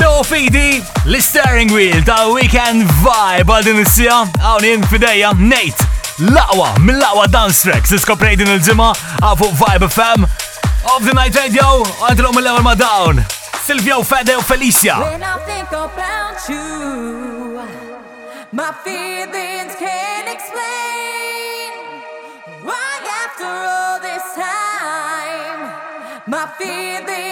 No fidi, l-steering wheel ta' weekend vibe għal din is-sija, hawn infideja Nate. Laqwa mill-laqwa dance tracks iskoprej din il-ġimgħa għafu Vibe FM of the Night Radio għandru mill-ewwel ma' dawn. Silvio Fede u Felicia. When I think about you, my feelings can't explain why after all this time my feelings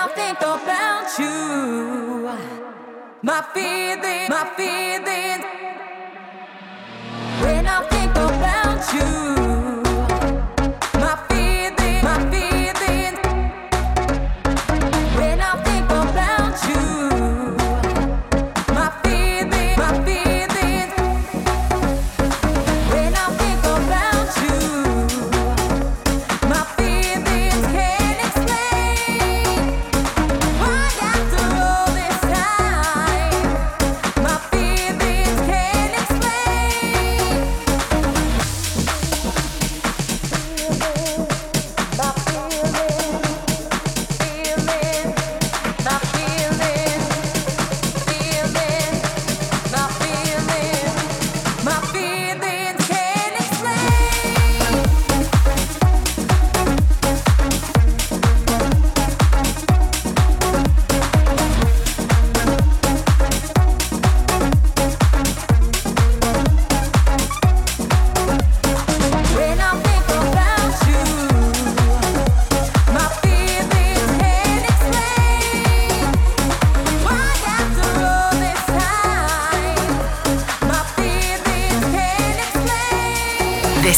I think about you, my feelings, my feelings. When I think about you.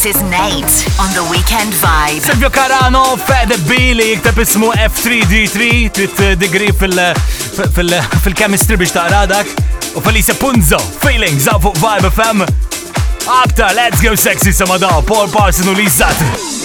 This is Nate on the Weekend Vibe. Sergio Carano, Fed Billy, jiktab ismu F3D3, trit degree fil-chemistry biex taqra dak. U Felice Punzo, Feelings, zaw fuq Vibe FM. Abta, let's go sexy samadaw, Paul Parson u Lizzat.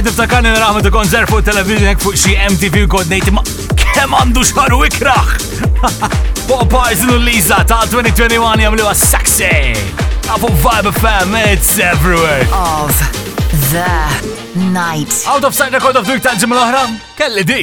Fej tiftakarni raħmet u konzerv fuq television fuq xie MTV u kod nejti ma kem għandu xaru ikraħ. Bob Eyes u Lisa ta' 2021 jamlu għas sexy. Abu Vibe FM, it's everywhere. Of the night. Out of sight record of the week tal-ġimma l-oħra? Kelli di.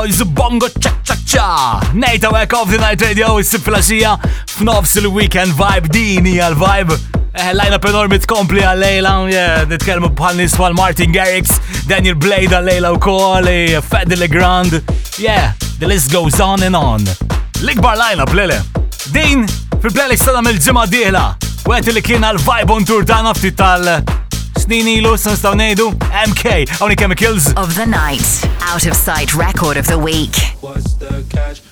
Noise Bongo Cha Cha Cha. Nejta Wake of the Night Radio issib flasġija f'nofs il-weekend vibe Dini hija vibe Eh, line lajna penormi tkompli għal-lejla, nitkelmu bħal nis Martin Garrix, Daniel Blade għal Leila u kol, eh, Fed Legrand. Yeah, the list goes on and on. l line up, Lele. Din fil playlist s-sadam il-ġimma diħla. Wet li kien għal-vibe on tour ta' nafti tal- Snini Lawson's Down MK, Only Chemicals. Of the night, out of sight record of the week. What's the catch?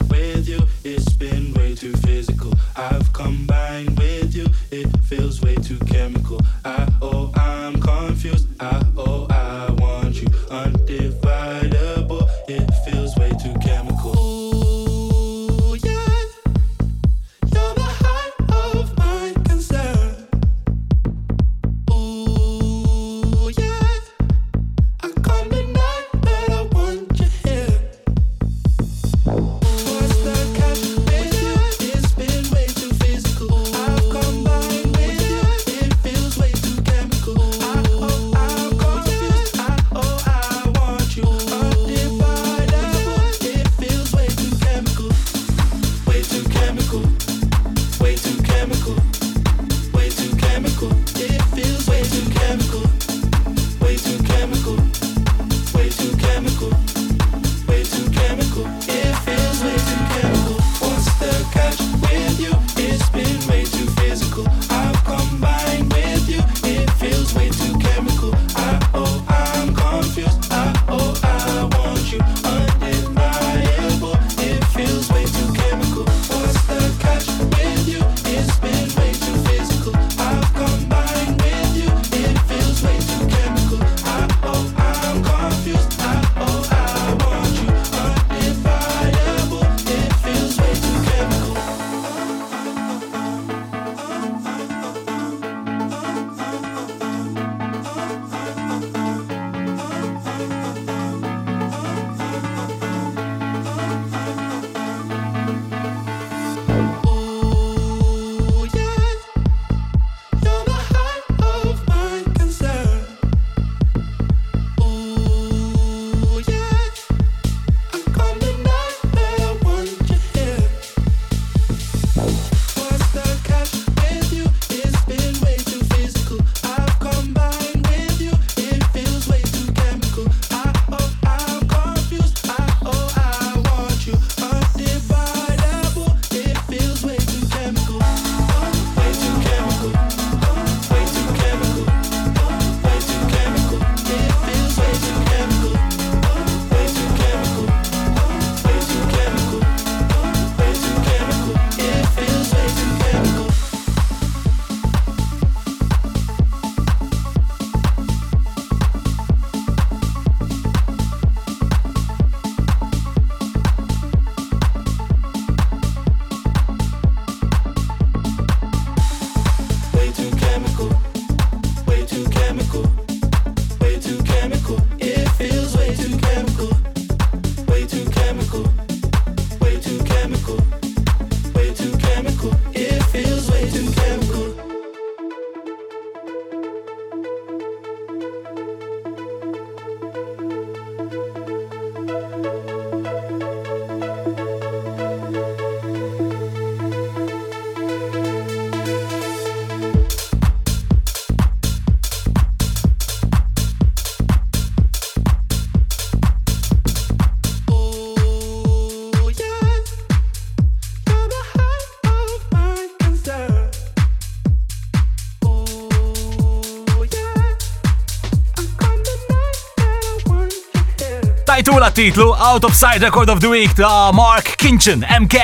titlu Out of Sight Record of the Week ta' Mark Kinchen, MK,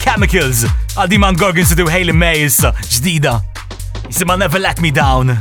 Chemicals, għal Diman Gorgon sidu Haley Mays, ġdida. Jisima Never Let Me Down.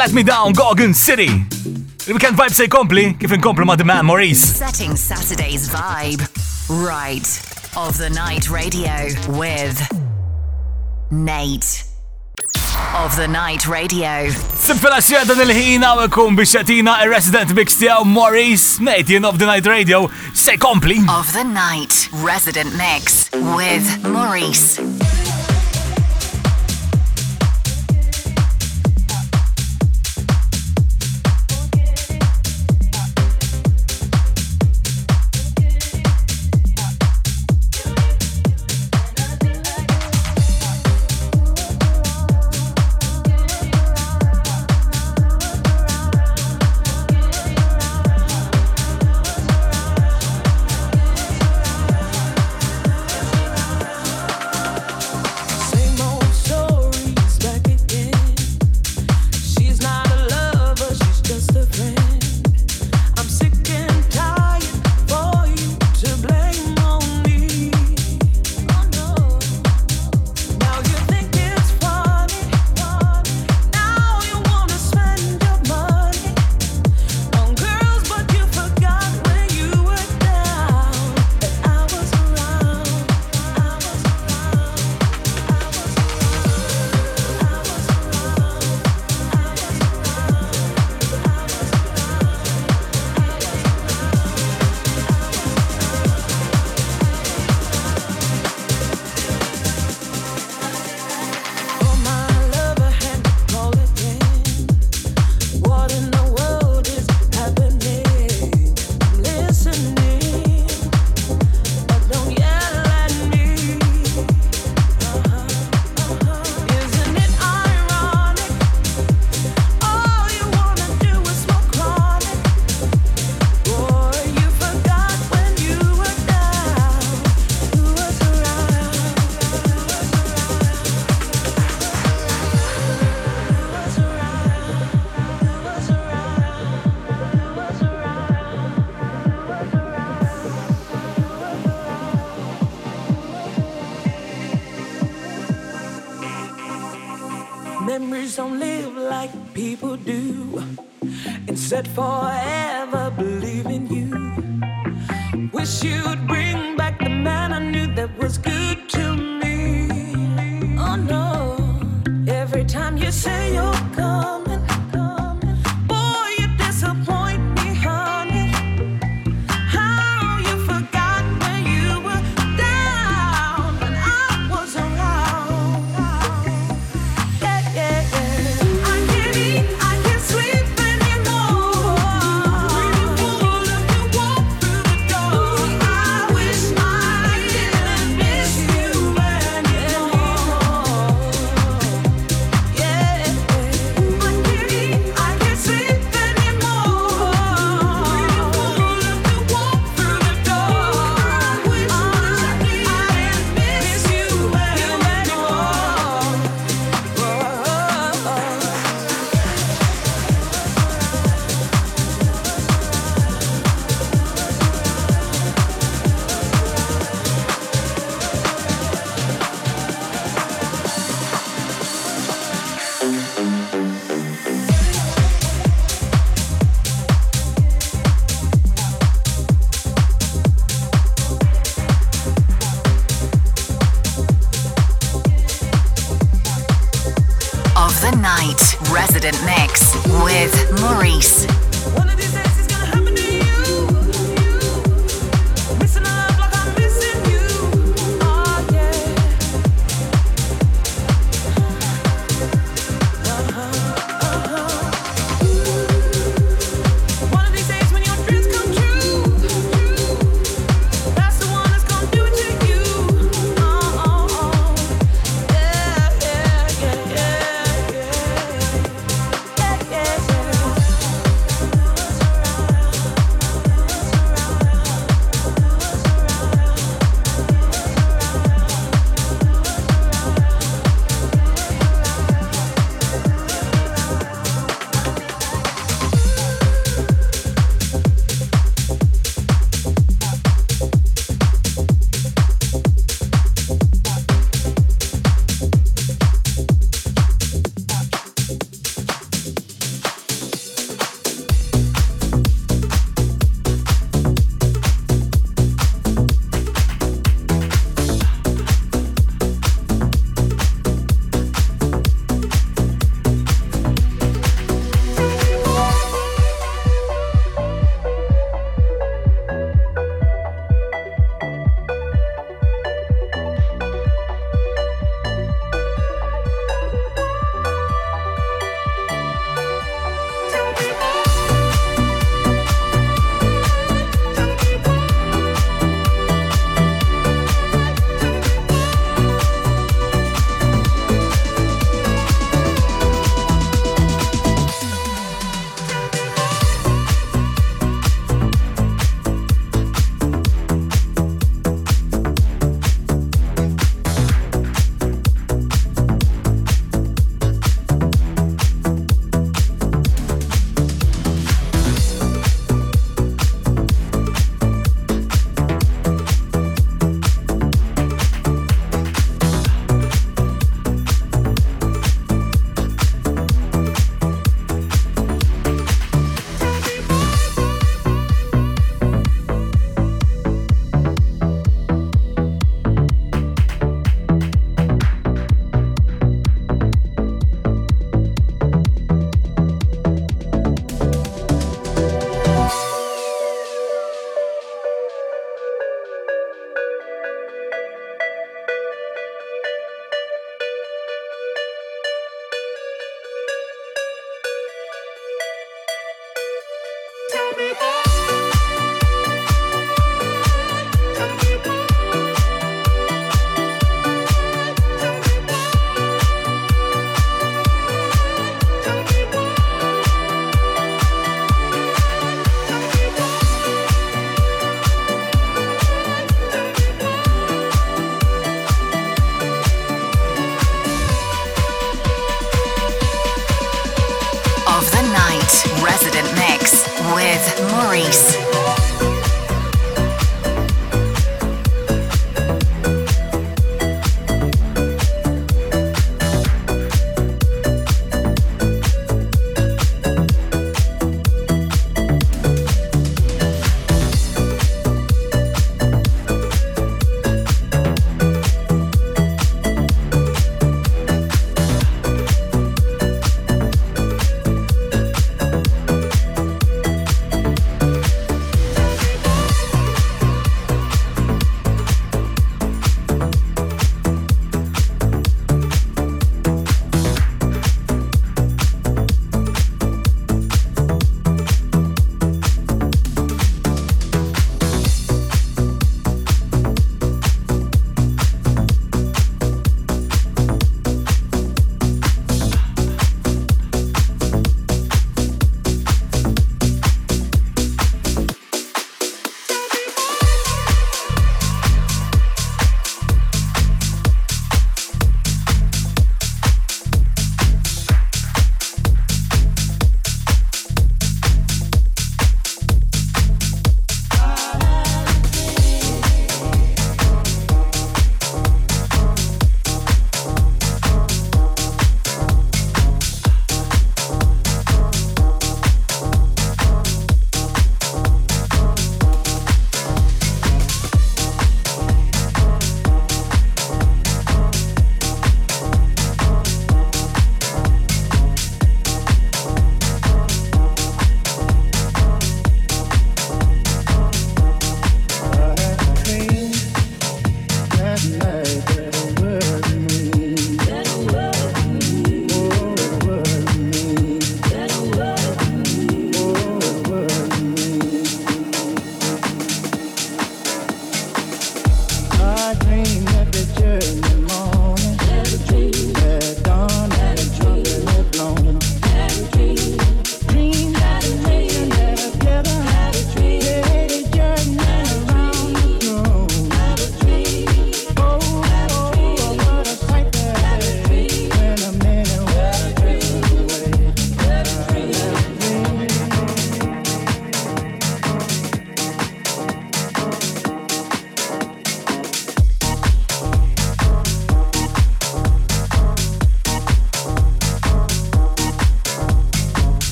Let Me Down, Goggin City. Il-weekend vibe se jkompli kif inkomplu ma' The Man Maurice. Setting Saturday's vibe right of the night radio with Nate of the Night Radio. Sibfila xjeda nil-ħina u jkun biex jatina resident mix Maurice Nathan of the Night Radio se compli. Of the Night Resident Mix with Maurice.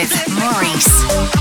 with Maurice.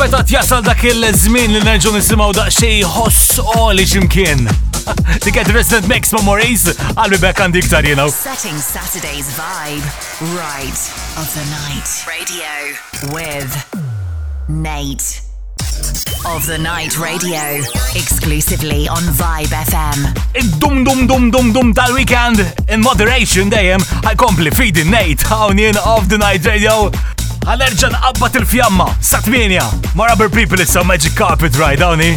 Meta tjasal dak il zmin li nerġu nisimaw da xej hoss o li x'imkien. Tiket Resident Mix Memories, I'll be back on the guitar, you know. Setting Saturday's vibe, right of the night. Radio with Nate. Of the Night Radio, exclusively on Vibe FM. In Dum dum dum dum dum tal weekend, in moderation dejjem, I compli feeding Nate, hawn in Of the Night Radio ħanerġa nqabbat il-fjamma sa' 8 ma' Rubber People issa Magic Carpet Ride, dawni.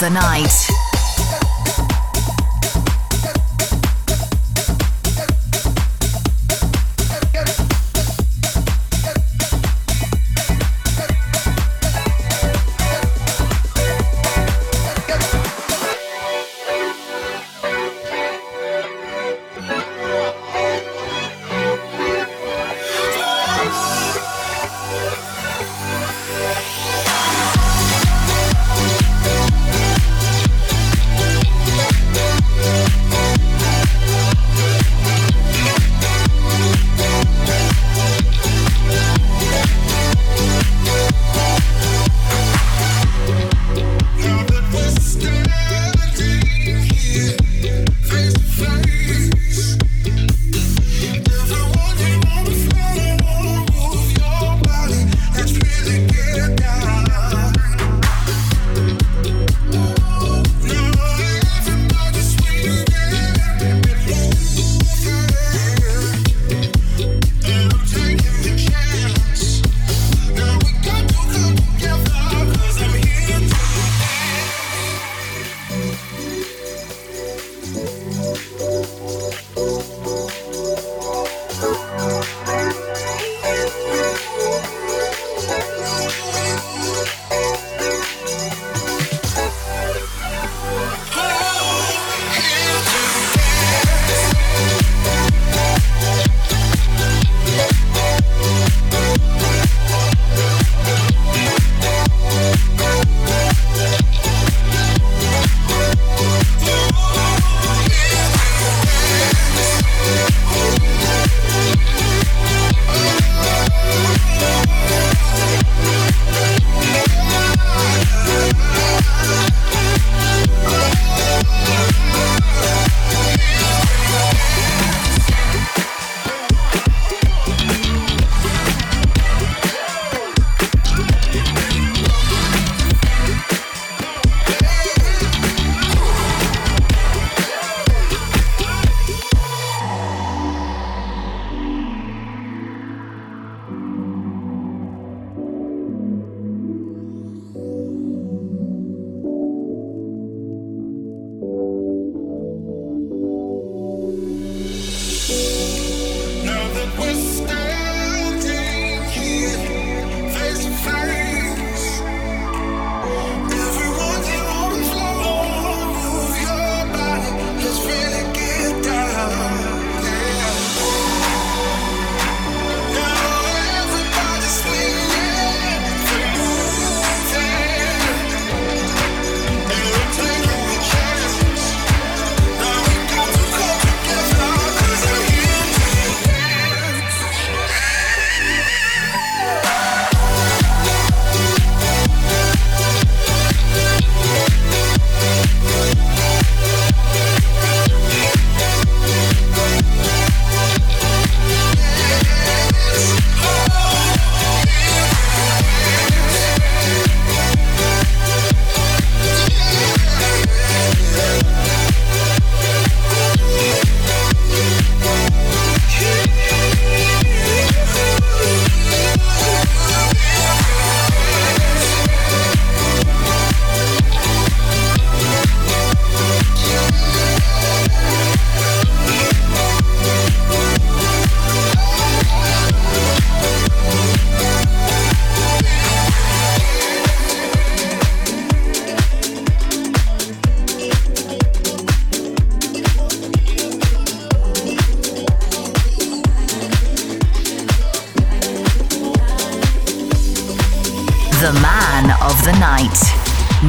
the night.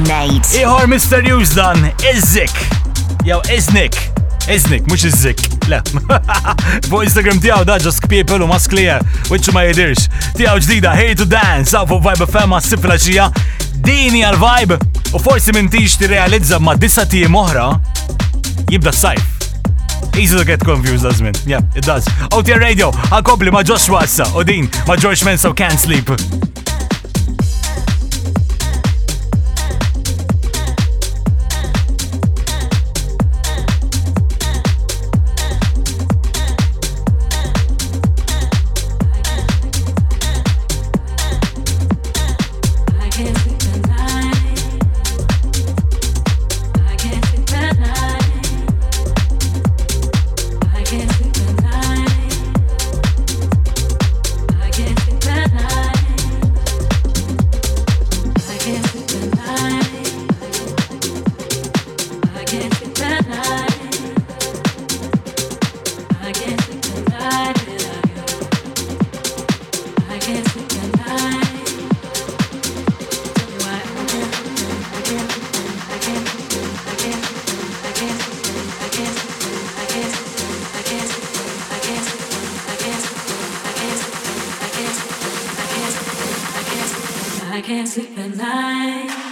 Nate. Iħor Mr. Usedan, Izzik. Jew Iznik. Iznik, mux Izzik. Le. Fuq Instagram tijaw da just people u masklija, wicċu ma jidirx. Tijaw ġdida, Hey to Dance, għafu Vibe FM ma sifla xija. Dini għal-vibe u forsi ti realizza ma disa tijem oħra jibda sajf Easy to get confused as men. Yeah, it does. Out here radio, I'll ma Joshua Assa, Odin, ma George Manso can't sleep. I can't sleep at night.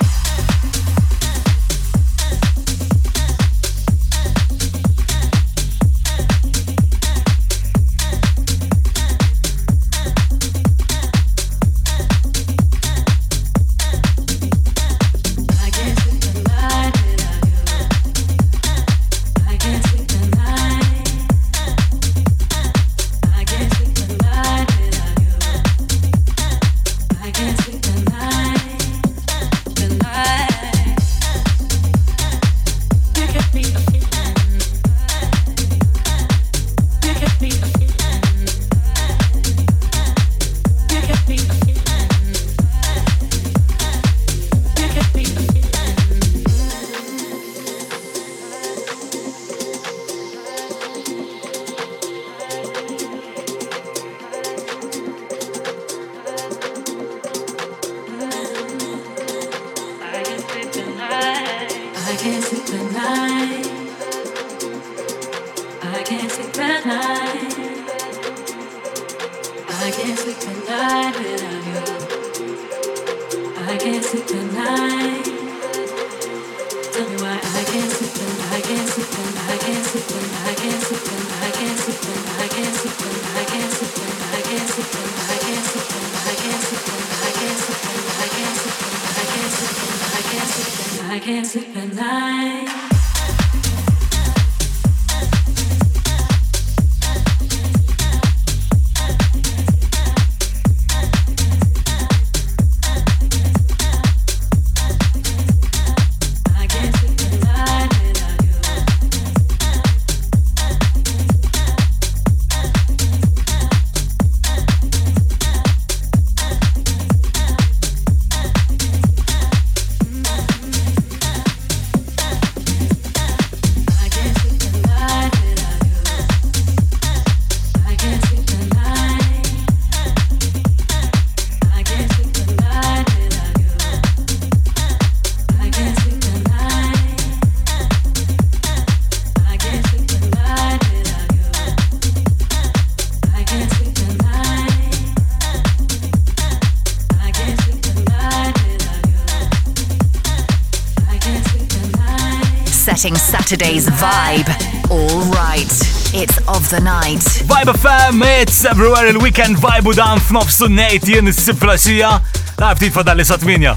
Saturday's vibe. All right, it's of the night. Vibe FM, it's everywhere il-weekend vibe u dan f'nofsu nejt jien is-siflasija. Naf tit fadalli sa tminja.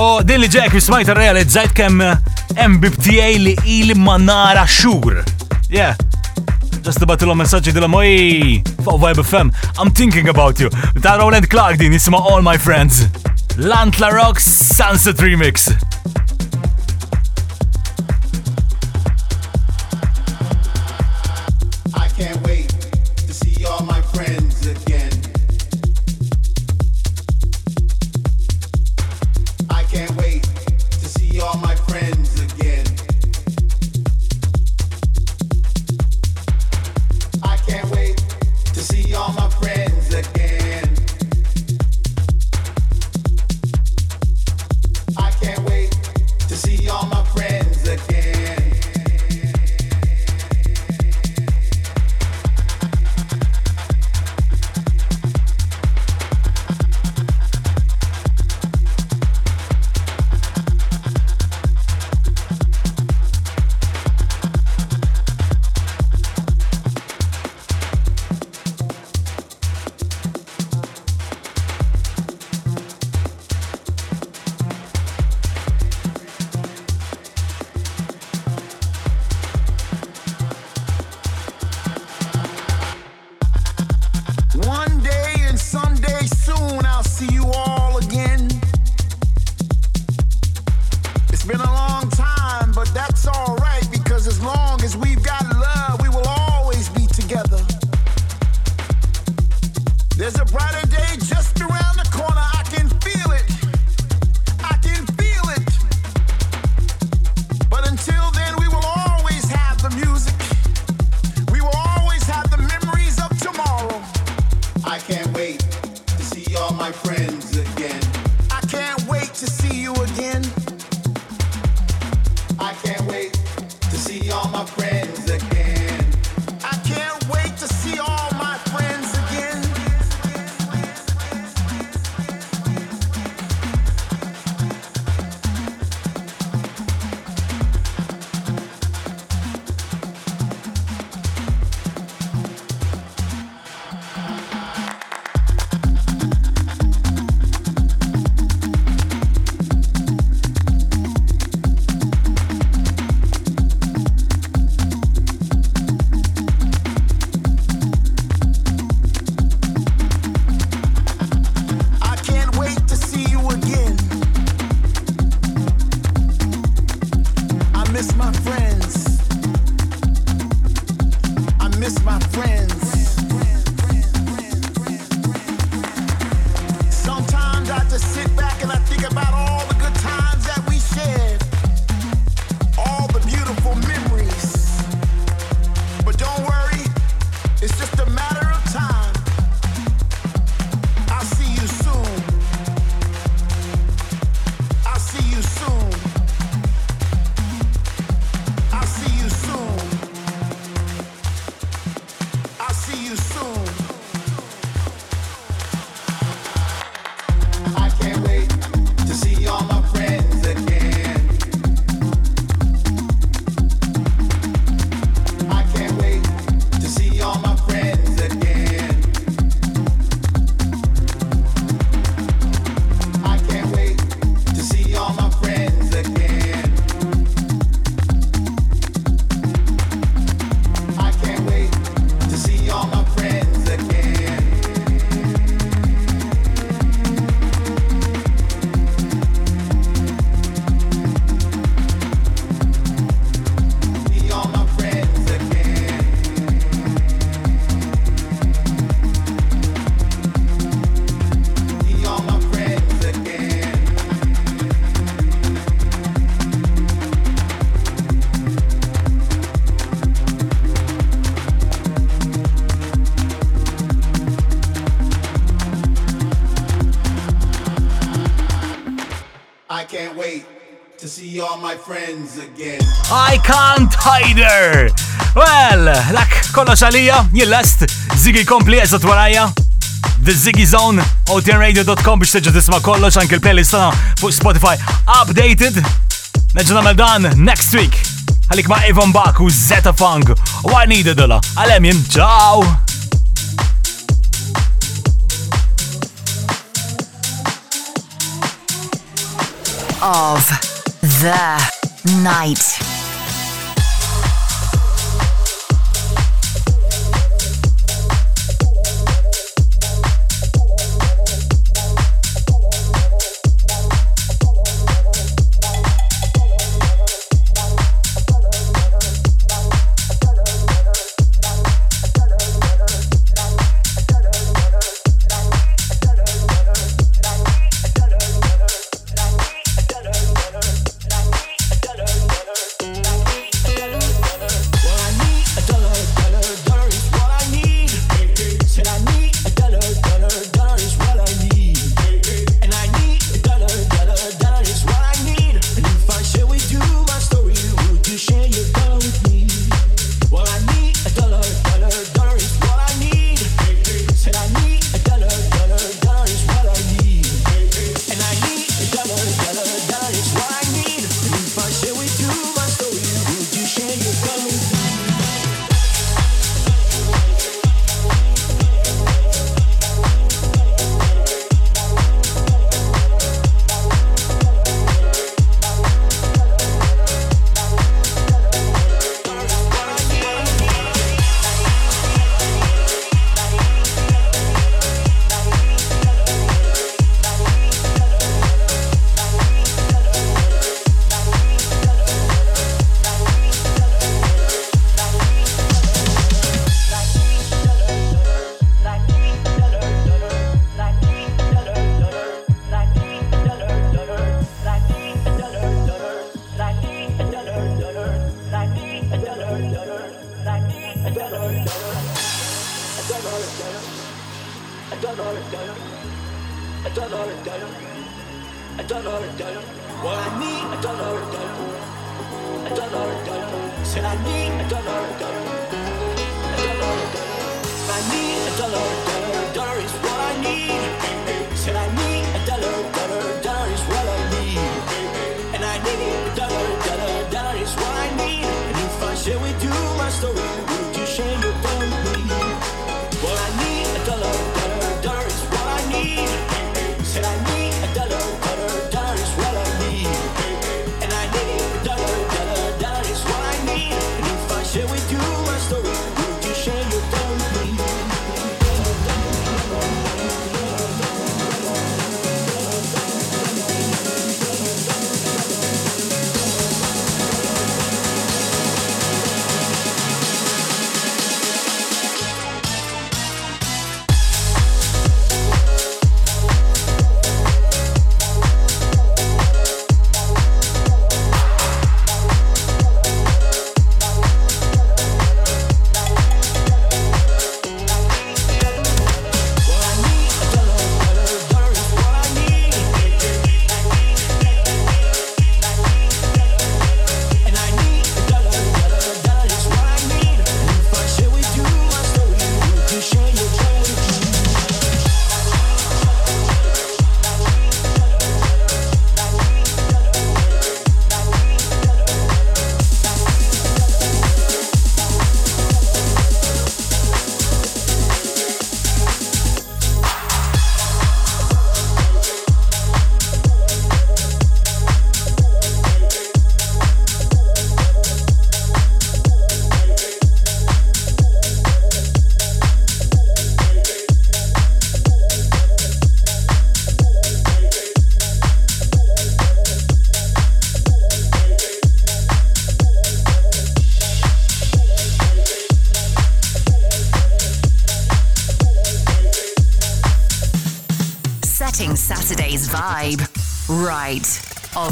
U din li ġek smajt realizzajt kemm eh, MBTA li il manara xur. Yeah. Just about message messagġi dilla moj fuq Vibe FM. I'm thinking about you. Ta' Roland Clark din jisma All My Friends. Lantla Rocks Sunset Remix. my friends again. I can't hide her. Well, lak kollox xalija, jillest, zigi kompli eżat warajja. The Ziggy Zone, otnradio.com biex teġa tisma kollox anke l-playlist tana fuq Spotify updated. Neġa nagħmel dan next week. Għalik ma' Evan Bach u Zeta Funk. Wa needed dola. Għalemjim, ciao! of. The Night.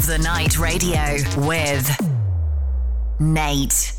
of the Night Radio with Nate.